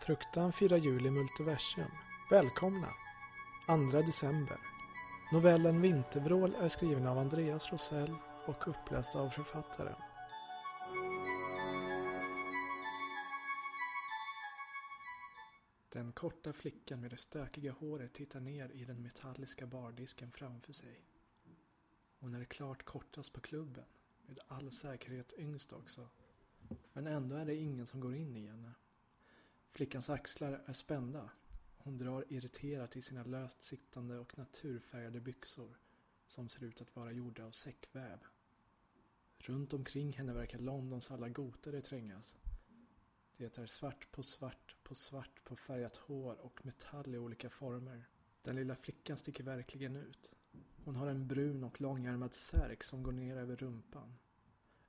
Fruktan firar jul i multiversum. Välkomna! 2 december. Novellen Vintervrål är skriven av Andreas Rosell och uppläst av författaren. Den korta flickan med det stökiga håret tittar ner i den metalliska bardisken framför sig. Hon är klart kortast på klubben, med all säkerhet yngst också. Men ändå är det ingen som går in i henne. Flickans axlar är spända. Hon drar irriterat i sina löst sittande och naturfärgade byxor som ser ut att vara gjorda av säckväv. Runt omkring henne verkar Londons alla gotare trängas. Det är svart på svart på svart på färgat hår och metall i olika former. Den lilla flickan sticker verkligen ut. Hon har en brun och långärmad särk som går ner över rumpan.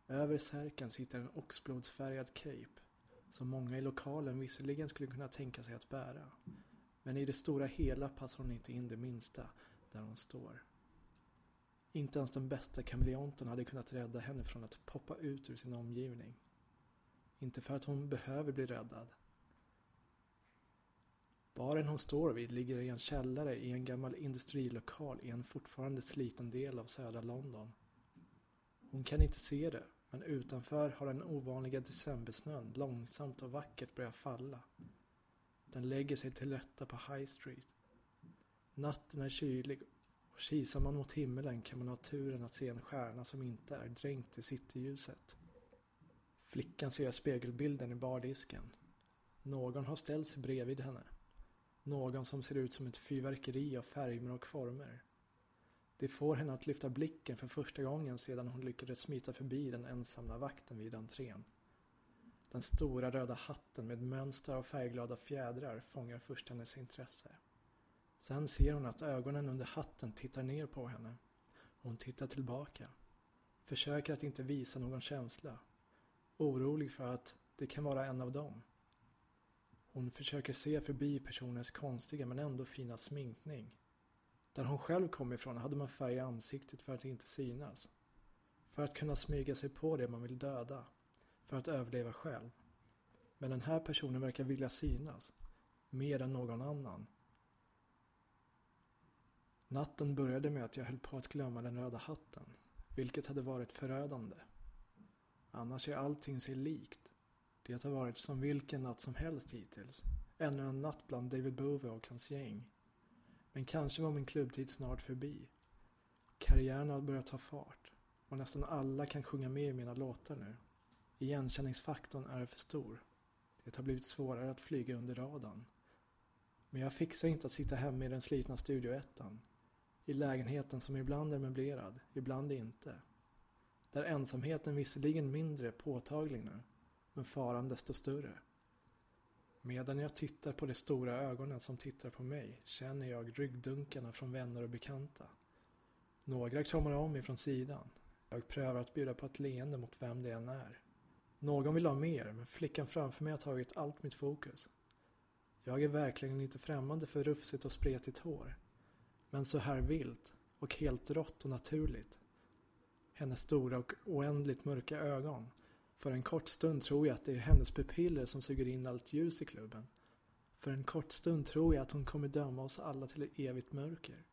Över särken sitter en oxblodsfärgad cape som många i lokalen visserligen skulle kunna tänka sig att bära. Men i det stora hela passar hon inte in det minsta där hon står. Inte ens den bästa kameleonten hade kunnat rädda henne från att poppa ut ur sin omgivning. Inte för att hon behöver bli räddad. Baren hon står vid ligger i en källare i en gammal industrilokal i en fortfarande sliten del av södra London. Hon kan inte se det, men utanför har den ovanliga decembersnön långsamt och vackert börjat falla. Den lägger sig till rätta på High Street. Natten är kylig och kisar man mot himmelen kan man ha turen att se en stjärna som inte är dränkt i cityljuset. Flickan ser spegelbilden i bardisken. Någon har ställt sig bredvid henne. Någon som ser ut som ett fyrverkeri av färger och former. Det får henne att lyfta blicken för första gången sedan hon lyckades smita förbi den ensamma vakten vid entrén. Den stora röda hatten med mönster av färgglada fjädrar fångar först hennes intresse. Sen ser hon att ögonen under hatten tittar ner på henne. Hon tittar tillbaka. Försöker att inte visa någon känsla. Orolig för att det kan vara en av dem. Hon försöker se förbi personens konstiga men ändå fina sminkning. Där hon själv kom ifrån hade man färg i ansiktet för att inte synas. För att kunna smyga sig på det man vill döda. För att överleva själv. Men den här personen verkar vilja synas. Mer än någon annan. Natten började med att jag höll på att glömma den röda hatten. Vilket hade varit förödande. Annars är allting sig likt. Det har varit som vilken natt som helst hittills. Ännu en natt bland David Bowie och hans gäng. Men kanske var min klubbtid snart förbi. Karriären har börjat ta fart. Och nästan alla kan sjunga med i mina låtar nu. Igenkänningsfaktorn är för stor. Det har blivit svårare att flyga under radarn. Men jag fixar inte att sitta hemma i den slitna studioettan. I lägenheten som ibland är möblerad, ibland inte. Där ensamheten visserligen mindre påtaglig nu, men faran desto större. Medan jag tittar på de stora ögonen som tittar på mig känner jag ryggdunkarna från vänner och bekanta. Några kramar om mig från sidan. Jag prövar att bjuda på ett leende mot vem det än är. Någon vill ha mer, men flickan framför mig har tagit allt mitt fokus. Jag är verkligen inte främmande för rufsigt och spretigt hår. Men så här vilt och helt rått och naturligt. Hennes stora och oändligt mörka ögon för en kort stund tror jag att det är hennes pupiller som suger in allt ljus i klubben. För en kort stund tror jag att hon kommer döma oss alla till evigt mörker.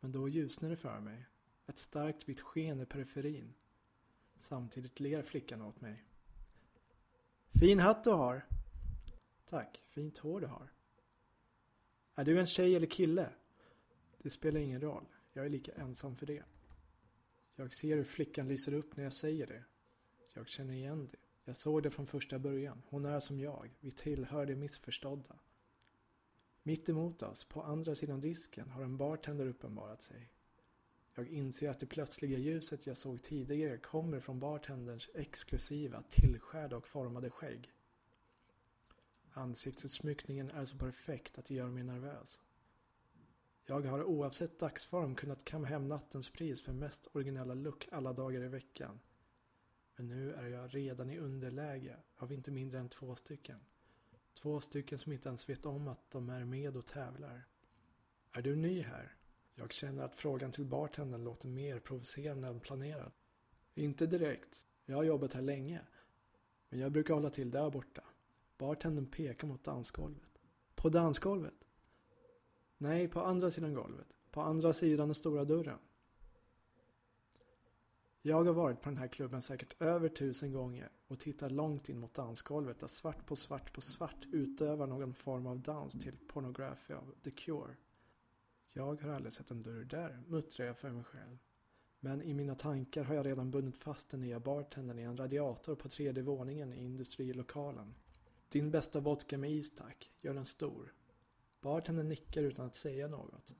Men då ljusnar det för mig. Ett starkt vitt sken i periferin. Samtidigt ler flickan åt mig. Fin hatt du har. Tack, fint hår du har. Är du en tjej eller kille? Det spelar ingen roll. Jag är lika ensam för det. Jag ser hur flickan lyser upp när jag säger det jag känner igen det. Jag såg det från första början. Hon är som jag. Vi tillhör det missförstådda. Mitt emot oss, på andra sidan disken, har en bartender uppenbarat sig. Jag inser att det plötsliga ljuset jag såg tidigare kommer från bartenderns exklusiva, tillskärda och formade skägg. Ansiktsutsmyckningen är så perfekt att det gör mig nervös. Jag har oavsett dagsform kunnat kamma hem nattens pris för mest originella look alla dagar i veckan. Men nu är jag redan i underläge av inte mindre än två stycken. Två stycken som inte ens vet om att de är med och tävlar. Är du ny här? Jag känner att frågan till bartendern låter mer provocerande än planerat. Inte direkt. Jag har jobbat här länge. Men jag brukar hålla till där borta. Bartendern pekar mot dansgolvet. På dansgolvet? Nej, på andra sidan golvet. På andra sidan den stora dörren. Jag har varit på den här klubben säkert över tusen gånger och tittar långt in mot dansgolvet där svart på svart på svart utövar någon form av dans till Pornography av The Cure. Jag har aldrig sett en dörr där, muttrar jag för mig själv. Men i mina tankar har jag redan bundit fast den nya bartendern i en radiator på tredje våningen i industrilokalen. Din bästa vodka med is tack, gör den stor. Bartendern nickar utan att säga något.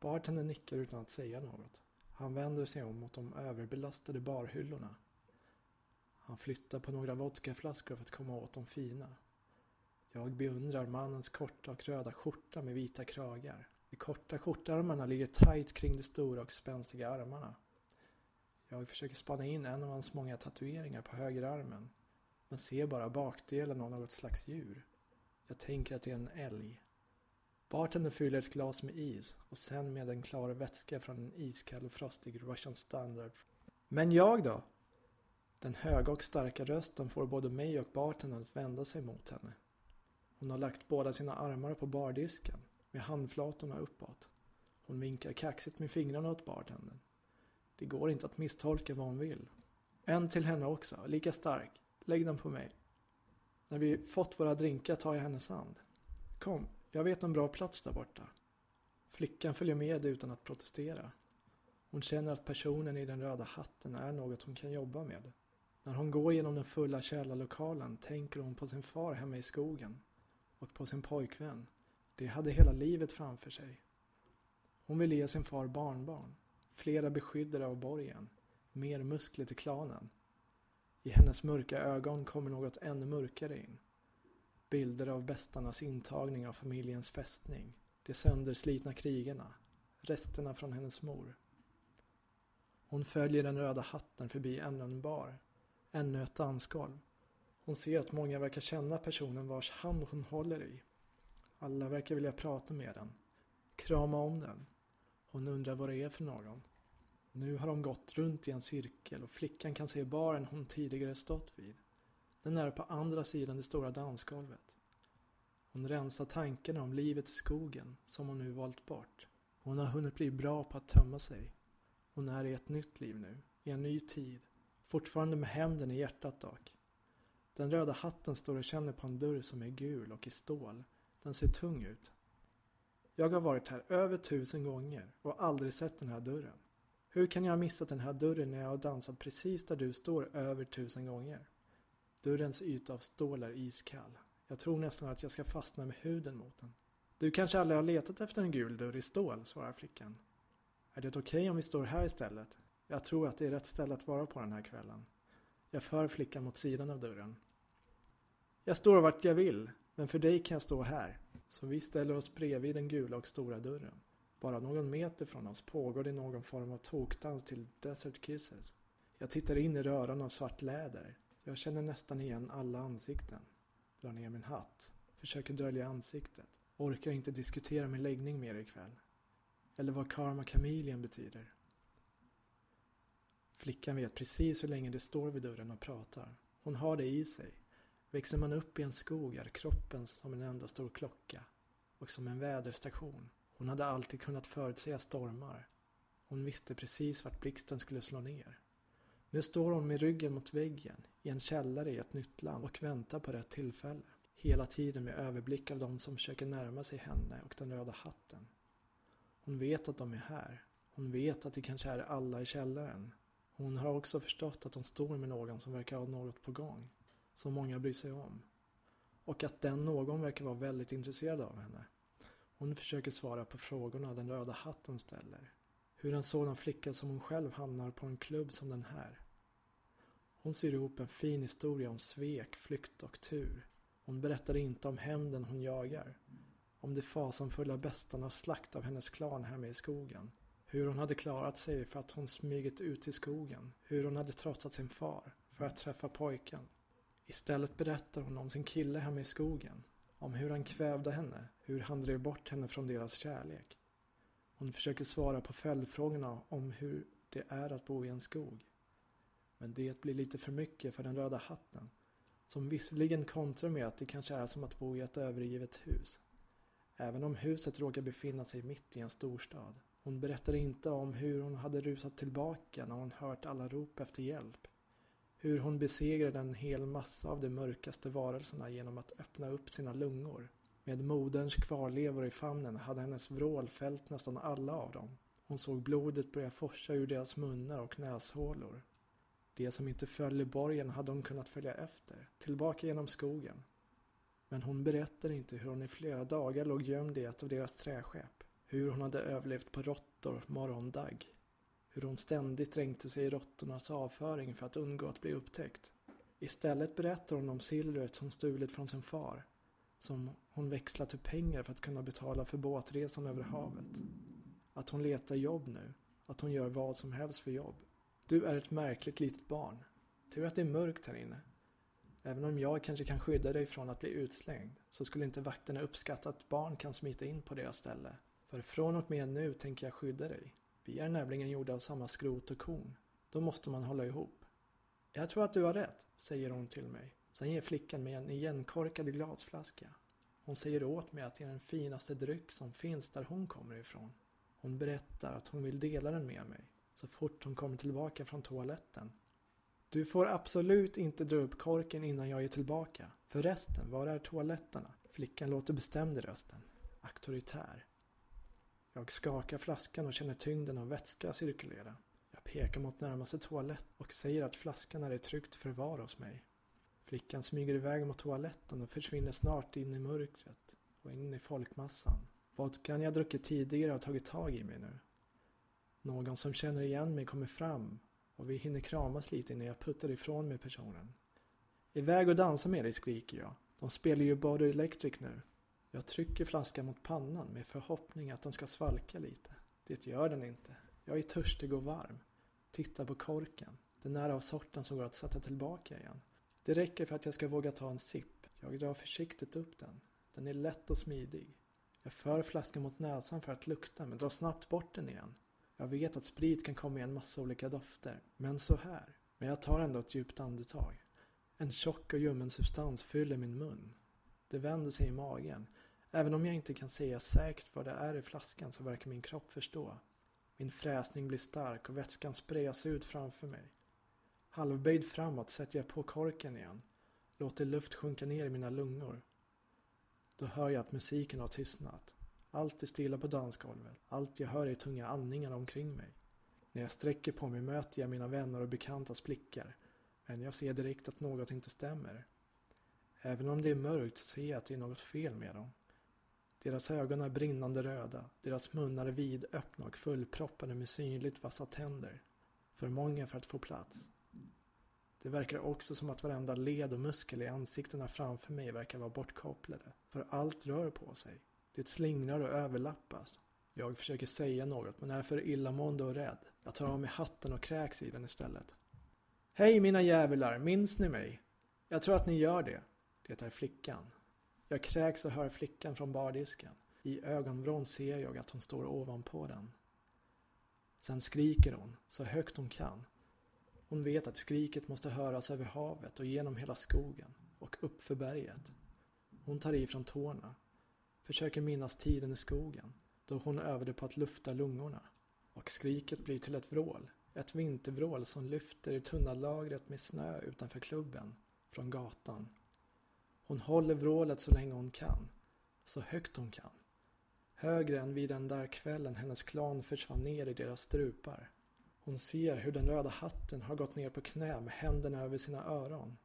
Bartendern nickar utan att säga något. Han vänder sig om mot de överbelastade barhyllorna. Han flyttar på några vodkaflaskor för att komma åt de fina. Jag beundrar mannens korta och röda skjorta med vita kragar. De korta skjortärmarna ligger tajt kring de stora och spänstiga armarna. Jag försöker spana in en av hans många tatueringar på högerarmen. Men ser bara bakdelen av något slags djur. Jag tänker att det är en älg. Bartendern fyller ett glas med is och sen med en klar vätska från en iskall och frostig Russian Standard. Men jag då? Den höga och starka rösten får både mig och bartendern att vända sig mot henne. Hon har lagt båda sina armar på bardisken med handflatorna uppåt. Hon vinkar kaxigt med fingrarna åt bartendern. Det går inte att misstolka vad hon vill. En till henne också, lika stark. Lägg den på mig. När vi fått våra drinkar tar jag hennes hand. Kom, jag vet en bra plats där borta. Flickan följer med utan att protestera. Hon känner att personen i den röda hatten är något hon kan jobba med. När hon går genom den fulla källarlokalen tänker hon på sin far hemma i skogen och på sin pojkvän. De hade hela livet framför sig. Hon vill ge sin far barnbarn, flera beskyddare av borgen, mer muskler till klanen. I hennes mörka ögon kommer något ännu mörkare in. Bilder av bästarnas intagning av familjens fästning. De sönderslitna krigarna. Resterna från hennes mor. Hon följer den röda hatten förbi ännu en bar. Ännu ett dansgolv. Hon ser att många verkar känna personen vars hand hon håller i. Alla verkar vilja prata med den. Krama om den. Hon undrar vad det är för någon. Nu har de gått runt i en cirkel och flickan kan se baren hon tidigare stått vid. Den är på andra sidan det stora dansgolvet. Hon rensar tankarna om livet i skogen som hon nu valt bort. Hon har hunnit bli bra på att tömma sig. Hon är i ett nytt liv nu, i en ny tid. Fortfarande med hämnden i hjärtat dock. Den röda hatten står och känner på en dörr som är gul och i stål. Den ser tung ut. Jag har varit här över tusen gånger och aldrig sett den här dörren. Hur kan jag ha missat den här dörren när jag har dansat precis där du står över tusen gånger? Dörrens yta av stål är iskall. Jag tror nästan att jag ska fastna med huden mot den. Du kanske aldrig har letat efter en gul dörr i stål, svarar flickan. Är det okej okay om vi står här istället? Jag tror att det är rätt ställe att vara på den här kvällen. Jag för flickan mot sidan av dörren. Jag står vart jag vill, men för dig kan jag stå här. Så vi ställer oss bredvid den gula och stora dörren. Bara någon meter från oss pågår det någon form av tokdans till Desert Kisses. Jag tittar in i röran av svart läder. Jag känner nästan igen alla ansikten. Drar ner min hatt. Försöker dölja ansiktet. Orkar inte diskutera min läggning mer ikväll. Eller vad karma chameleon betyder. Flickan vet precis hur länge det står vid dörren och pratar. Hon har det i sig. Växer man upp i en skog är kroppen som en enda stor klocka. Och som en väderstation. Hon hade alltid kunnat förutsäga stormar. Hon visste precis vart blixten skulle slå ner. Nu står hon med ryggen mot väggen i en källare i ett nytt land och väntar på rätt tillfälle. Hela tiden med överblick av de som försöker närma sig henne och den röda hatten. Hon vet att de är här. Hon vet att det kanske är alla i källaren. Hon har också förstått att de står med någon som verkar ha något på gång. Som många bryr sig om. Och att den någon verkar vara väldigt intresserad av henne. Hon försöker svara på frågorna den röda hatten ställer. Hur en sådan flicka som hon själv hamnar på en klubb som den här. Hon syr ihop en fin historia om svek, flykt och tur. Hon berättar inte om hämnden hon jagar. Om de fasanfulla bästarnas slakt av hennes klan hemma i skogen. Hur hon hade klarat sig för att hon smugit ut i skogen. Hur hon hade trotsat sin far för att träffa pojken. Istället berättar hon om sin kille hemma i skogen. Om hur han kvävde henne. Hur han drev bort henne från deras kärlek. Hon försöker svara på följdfrågorna om hur det är att bo i en skog. Men det blir lite för mycket för den röda hatten. Som visserligen kontrar med att det kanske är som att bo i ett övergivet hus. Även om huset råkar befinna sig mitt i en storstad. Hon berättar inte om hur hon hade rusat tillbaka när hon hört alla rop efter hjälp. Hur hon besegrade en hel massa av de mörkaste varelserna genom att öppna upp sina lungor. Med moderns kvarlevor i famnen hade hennes vrål fällt nästan alla av dem. Hon såg blodet börja forsa ur deras munnar och näshålor. De som inte föll i borgen hade hon kunnat följa efter, tillbaka genom skogen. Men hon berättade inte hur hon i flera dagar låg gömd i ett av deras träskepp. Hur hon hade överlevt på råttor morgondagg. Hur hon ständigt dränkte sig i råttornas avföring för att undgå att bli upptäckt. Istället berättar hon om silvret som stulit från sin far. Som hon växlar till pengar för att kunna betala för båtresan över havet. Att hon letar jobb nu. Att hon gör vad som helst för jobb. Du är ett märkligt litet barn. Tur att det är mörkt här inne. Även om jag kanske kan skydda dig från att bli utslängd så skulle inte vakterna uppskatta att barn kan smita in på deras ställe. För från och med nu tänker jag skydda dig. Vi är nämligen gjorda av samma skrot och korn. Då måste man hålla ihop. Jag tror att du har rätt, säger hon till mig. Sen ger flickan mig en igenkorkad glasflaska. Hon säger åt mig att det är den finaste dryck som finns där hon kommer ifrån. Hon berättar att hon vill dela den med mig så fort hon kommer tillbaka från toaletten. Du får absolut inte dra upp korken innan jag är tillbaka. Förresten, var är toaletterna? Flickan låter bestämd i rösten. Auktoritär. Jag skakar flaskan och känner tyngden av vätska cirkulera. Jag pekar mot närmaste toalett och säger att flaskan är i tryggt förvar hos mig. Flickan smyger iväg mot toaletten och försvinner snart in i mörkret och in i folkmassan. Vodkan jag druckit tidigare har tagit tag i mig nu. Någon som känner igen mig kommer fram och vi hinner kramas lite innan jag puttar ifrån mig personen. Iväg och dansa med dig, skriker jag. De spelar ju Body Electric nu. Jag trycker flaskan mot pannan med förhoppning att den ska svalka lite. Det gör den inte. Jag är törstig och varm. Titta på korken. Den är av sorten som går att sätta tillbaka igen. Det räcker för att jag ska våga ta en sipp. Jag drar försiktigt upp den. Den är lätt och smidig. Jag för flaskan mot näsan för att lukta men drar snabbt bort den igen. Jag vet att sprit kan komma i en massa olika dofter. Men så här. Men jag tar ändå ett djupt andetag. En tjock och ljummen substans fyller min mun. Det vänder sig i magen. Även om jag inte kan säga säkert vad det är i flaskan så verkar min kropp förstå. Min fräsning blir stark och vätskan sprayas ut framför mig. Halvböjd framåt sätter jag på korken igen. Låter luft sjunka ner i mina lungor. Då hör jag att musiken har tystnat. Allt är stilla på dansgolvet. Allt jag hör är tunga andningar omkring mig. När jag sträcker på mig möter jag mina vänner och bekantas blickar. Men jag ser direkt att något inte stämmer. Även om det är mörkt ser jag att det är något fel med dem. Deras ögon är brinnande röda, deras munnar är vidöppna och fullproppade med synligt vassa tänder. För många för att få plats. Det verkar också som att varenda led och muskel i ansiktena framför mig verkar vara bortkopplade. För allt rör på sig. Det slingrar och överlappas. Jag försöker säga något men är för illamående och rädd. Jag tar av mig hatten och kräks i den istället. Hej mina djävular, minns ni mig? Jag tror att ni gör det. Det är flickan. Jag kräks och hör flickan från bardisken. I ögonvrån ser jag att hon står ovanpå den. Sen skriker hon, så högt hon kan. Hon vet att skriket måste höras över havet och genom hela skogen och uppför berget. Hon tar i från tårna. Försöker minnas tiden i skogen då hon övade på att lufta lungorna. Och skriket blir till ett vrål. Ett vintervrål som lyfter i tunna lagret med snö utanför klubben från gatan. Hon håller vrålet så länge hon kan. Så högt hon kan. Högre än vid den där kvällen hennes klan försvann ner i deras strupar. Hon ser hur den röda hatten har gått ner på knä med händerna över sina öron.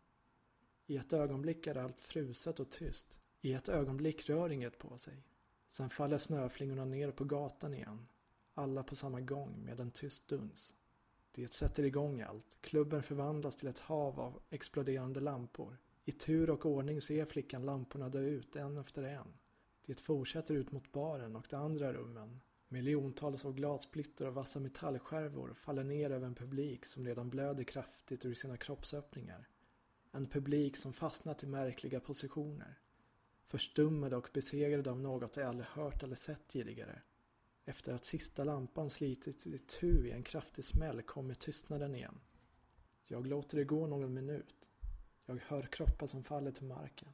I ett ögonblick är allt fruset och tyst. I ett ögonblick rör inget på sig. Sen faller snöflingorna ner på gatan igen. Alla på samma gång med en tyst duns. Det sätter igång allt. Klubben förvandlas till ett hav av exploderande lampor. I tur och ordning ser flickan lamporna dö ut en efter en. Det fortsätter ut mot baren och de andra rummen. Miljontals av glassplitter och vassa metallskärvor faller ner över en publik som redan blöder kraftigt ur sina kroppsöppningar. En publik som fastnat i märkliga positioner. Förstummade och besegrade av något de aldrig hört eller sett tidigare. Efter att sista lampan slitits i tu i en kraftig smäll kommer tystnaden igen. Jag låter det gå någon minut. Jag hör kroppar som faller till marken.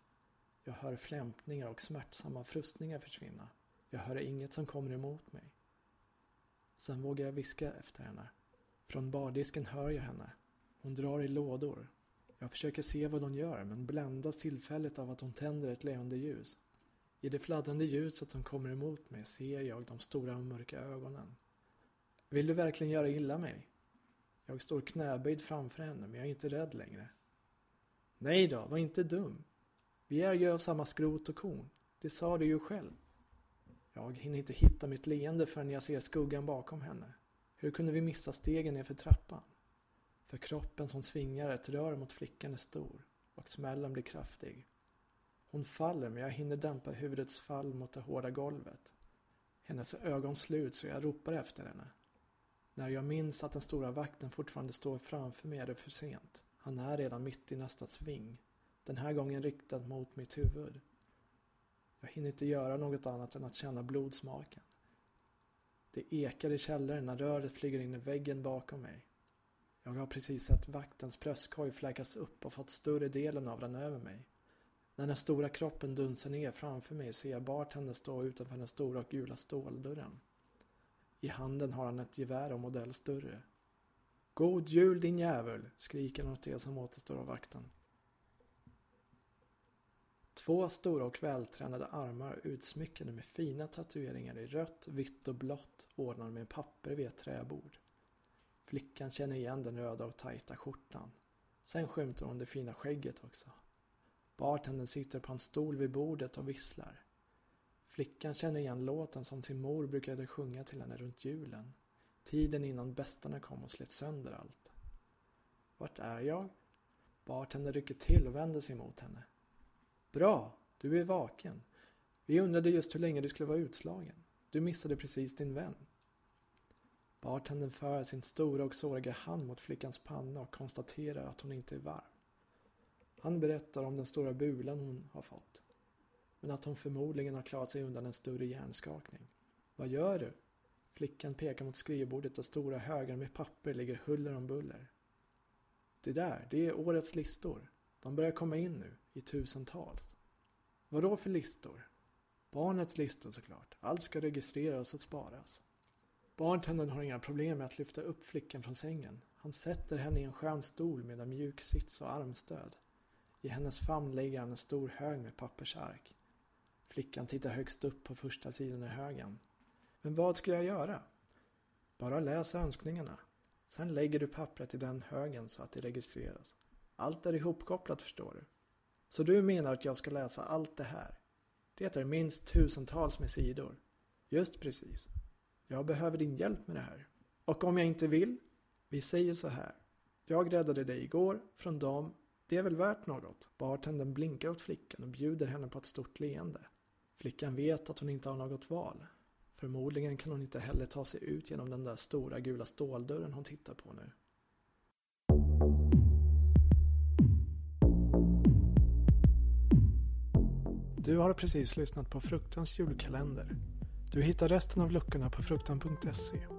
Jag hör flämtningar och smärtsamma frustningar försvinna. Jag hör inget som kommer emot mig. Sen vågar jag viska efter henne. Från bardisken hör jag henne. Hon drar i lådor. Jag försöker se vad hon gör men bländas tillfälligt av att hon tänder ett leende ljus. I det fladdrande ljuset som kommer emot mig ser jag de stora mörka ögonen. Vill du verkligen göra illa mig? Jag står knäböjd framför henne men jag är inte rädd längre. Nej då, var inte dum. Vi är ju av samma skrot och korn. Det sa du ju själv. Jag hinner inte hitta mitt leende förrän jag ser skuggan bakom henne. Hur kunde vi missa stegen nerför trappan? För kroppen som svingar ett rör mot flickan är stor och smällen blir kraftig. Hon faller men jag hinner dämpa huvudets fall mot det hårda golvet. Hennes ögon sluts så jag ropar efter henne. När jag minns att den stora vakten fortfarande står framför mig är det för sent. Han är redan mitt i nästa sving. Den här gången riktad mot mitt huvud. Jag hinner inte göra något annat än att känna blodsmaken. Det ekar i källaren när röret flyger in i väggen bakom mig. Jag har precis sett vaktens bröstkorg fläkas upp och fått större delen av den över mig. När den stora kroppen dunsar ner framför mig ser jag bartendern stå utanför den stora och gula ståldörren. I handen har han ett gevär av modell större. God jul din jävel, skriker han åt det som återstår av vakten. Två stora och vältränade armar utsmyckade med fina tatueringar i rött, vitt och blått ordnade med papper vid ett träbord. Flickan känner igen den röda och tajta skjortan. Sen skymtar hon det fina skägget också. Bartendern sitter på en stol vid bordet och visslar. Flickan känner igen låten som sin mor brukade sjunga till henne runt julen. Tiden innan bästarna kom och slet sönder allt. Vart är jag? Bartendern rycker till och vänder sig mot henne. Bra, du är vaken. Vi undrade just hur länge du skulle vara utslagen. Du missade precis din vän. Bartendern för sin stora och såriga hand mot flickans panna och konstaterar att hon inte är varm. Han berättar om den stora bulan hon har fått. Men att hon förmodligen har klarat sig undan en större hjärnskakning. Vad gör du? Flickan pekar mot skrivbordet där stora högar med papper ligger huller om buller. Det där, det är årets listor. De börjar komma in nu, i tusentals. Vadå för listor? Barnets listor såklart. Allt ska registreras och sparas. Bartendern har inga problem med att lyfta upp flickan från sängen. Han sätter henne i en skön stol med en mjuk sits och armstöd. I hennes famn lägger han en stor hög med pappersark. Flickan tittar högst upp på första sidan i högen. Men vad ska jag göra? Bara läs önskningarna. Sen lägger du pappret i den högen så att det registreras. Allt är ihopkopplat förstår du. Så du menar att jag ska läsa allt det här? Det är minst tusentals med sidor. Just precis. Jag behöver din hjälp med det här. Och om jag inte vill? Vi säger så här. Jag räddade dig igår från dem. Det är väl värt något? Bartendern blinkar åt flickan och bjuder henne på ett stort leende. Flickan vet att hon inte har något val. Förmodligen kan hon inte heller ta sig ut genom den där stora gula ståldörren hon tittar på nu. Du har precis lyssnat på Fruktans julkalender. Du hittar resten av luckorna på fruktan.se.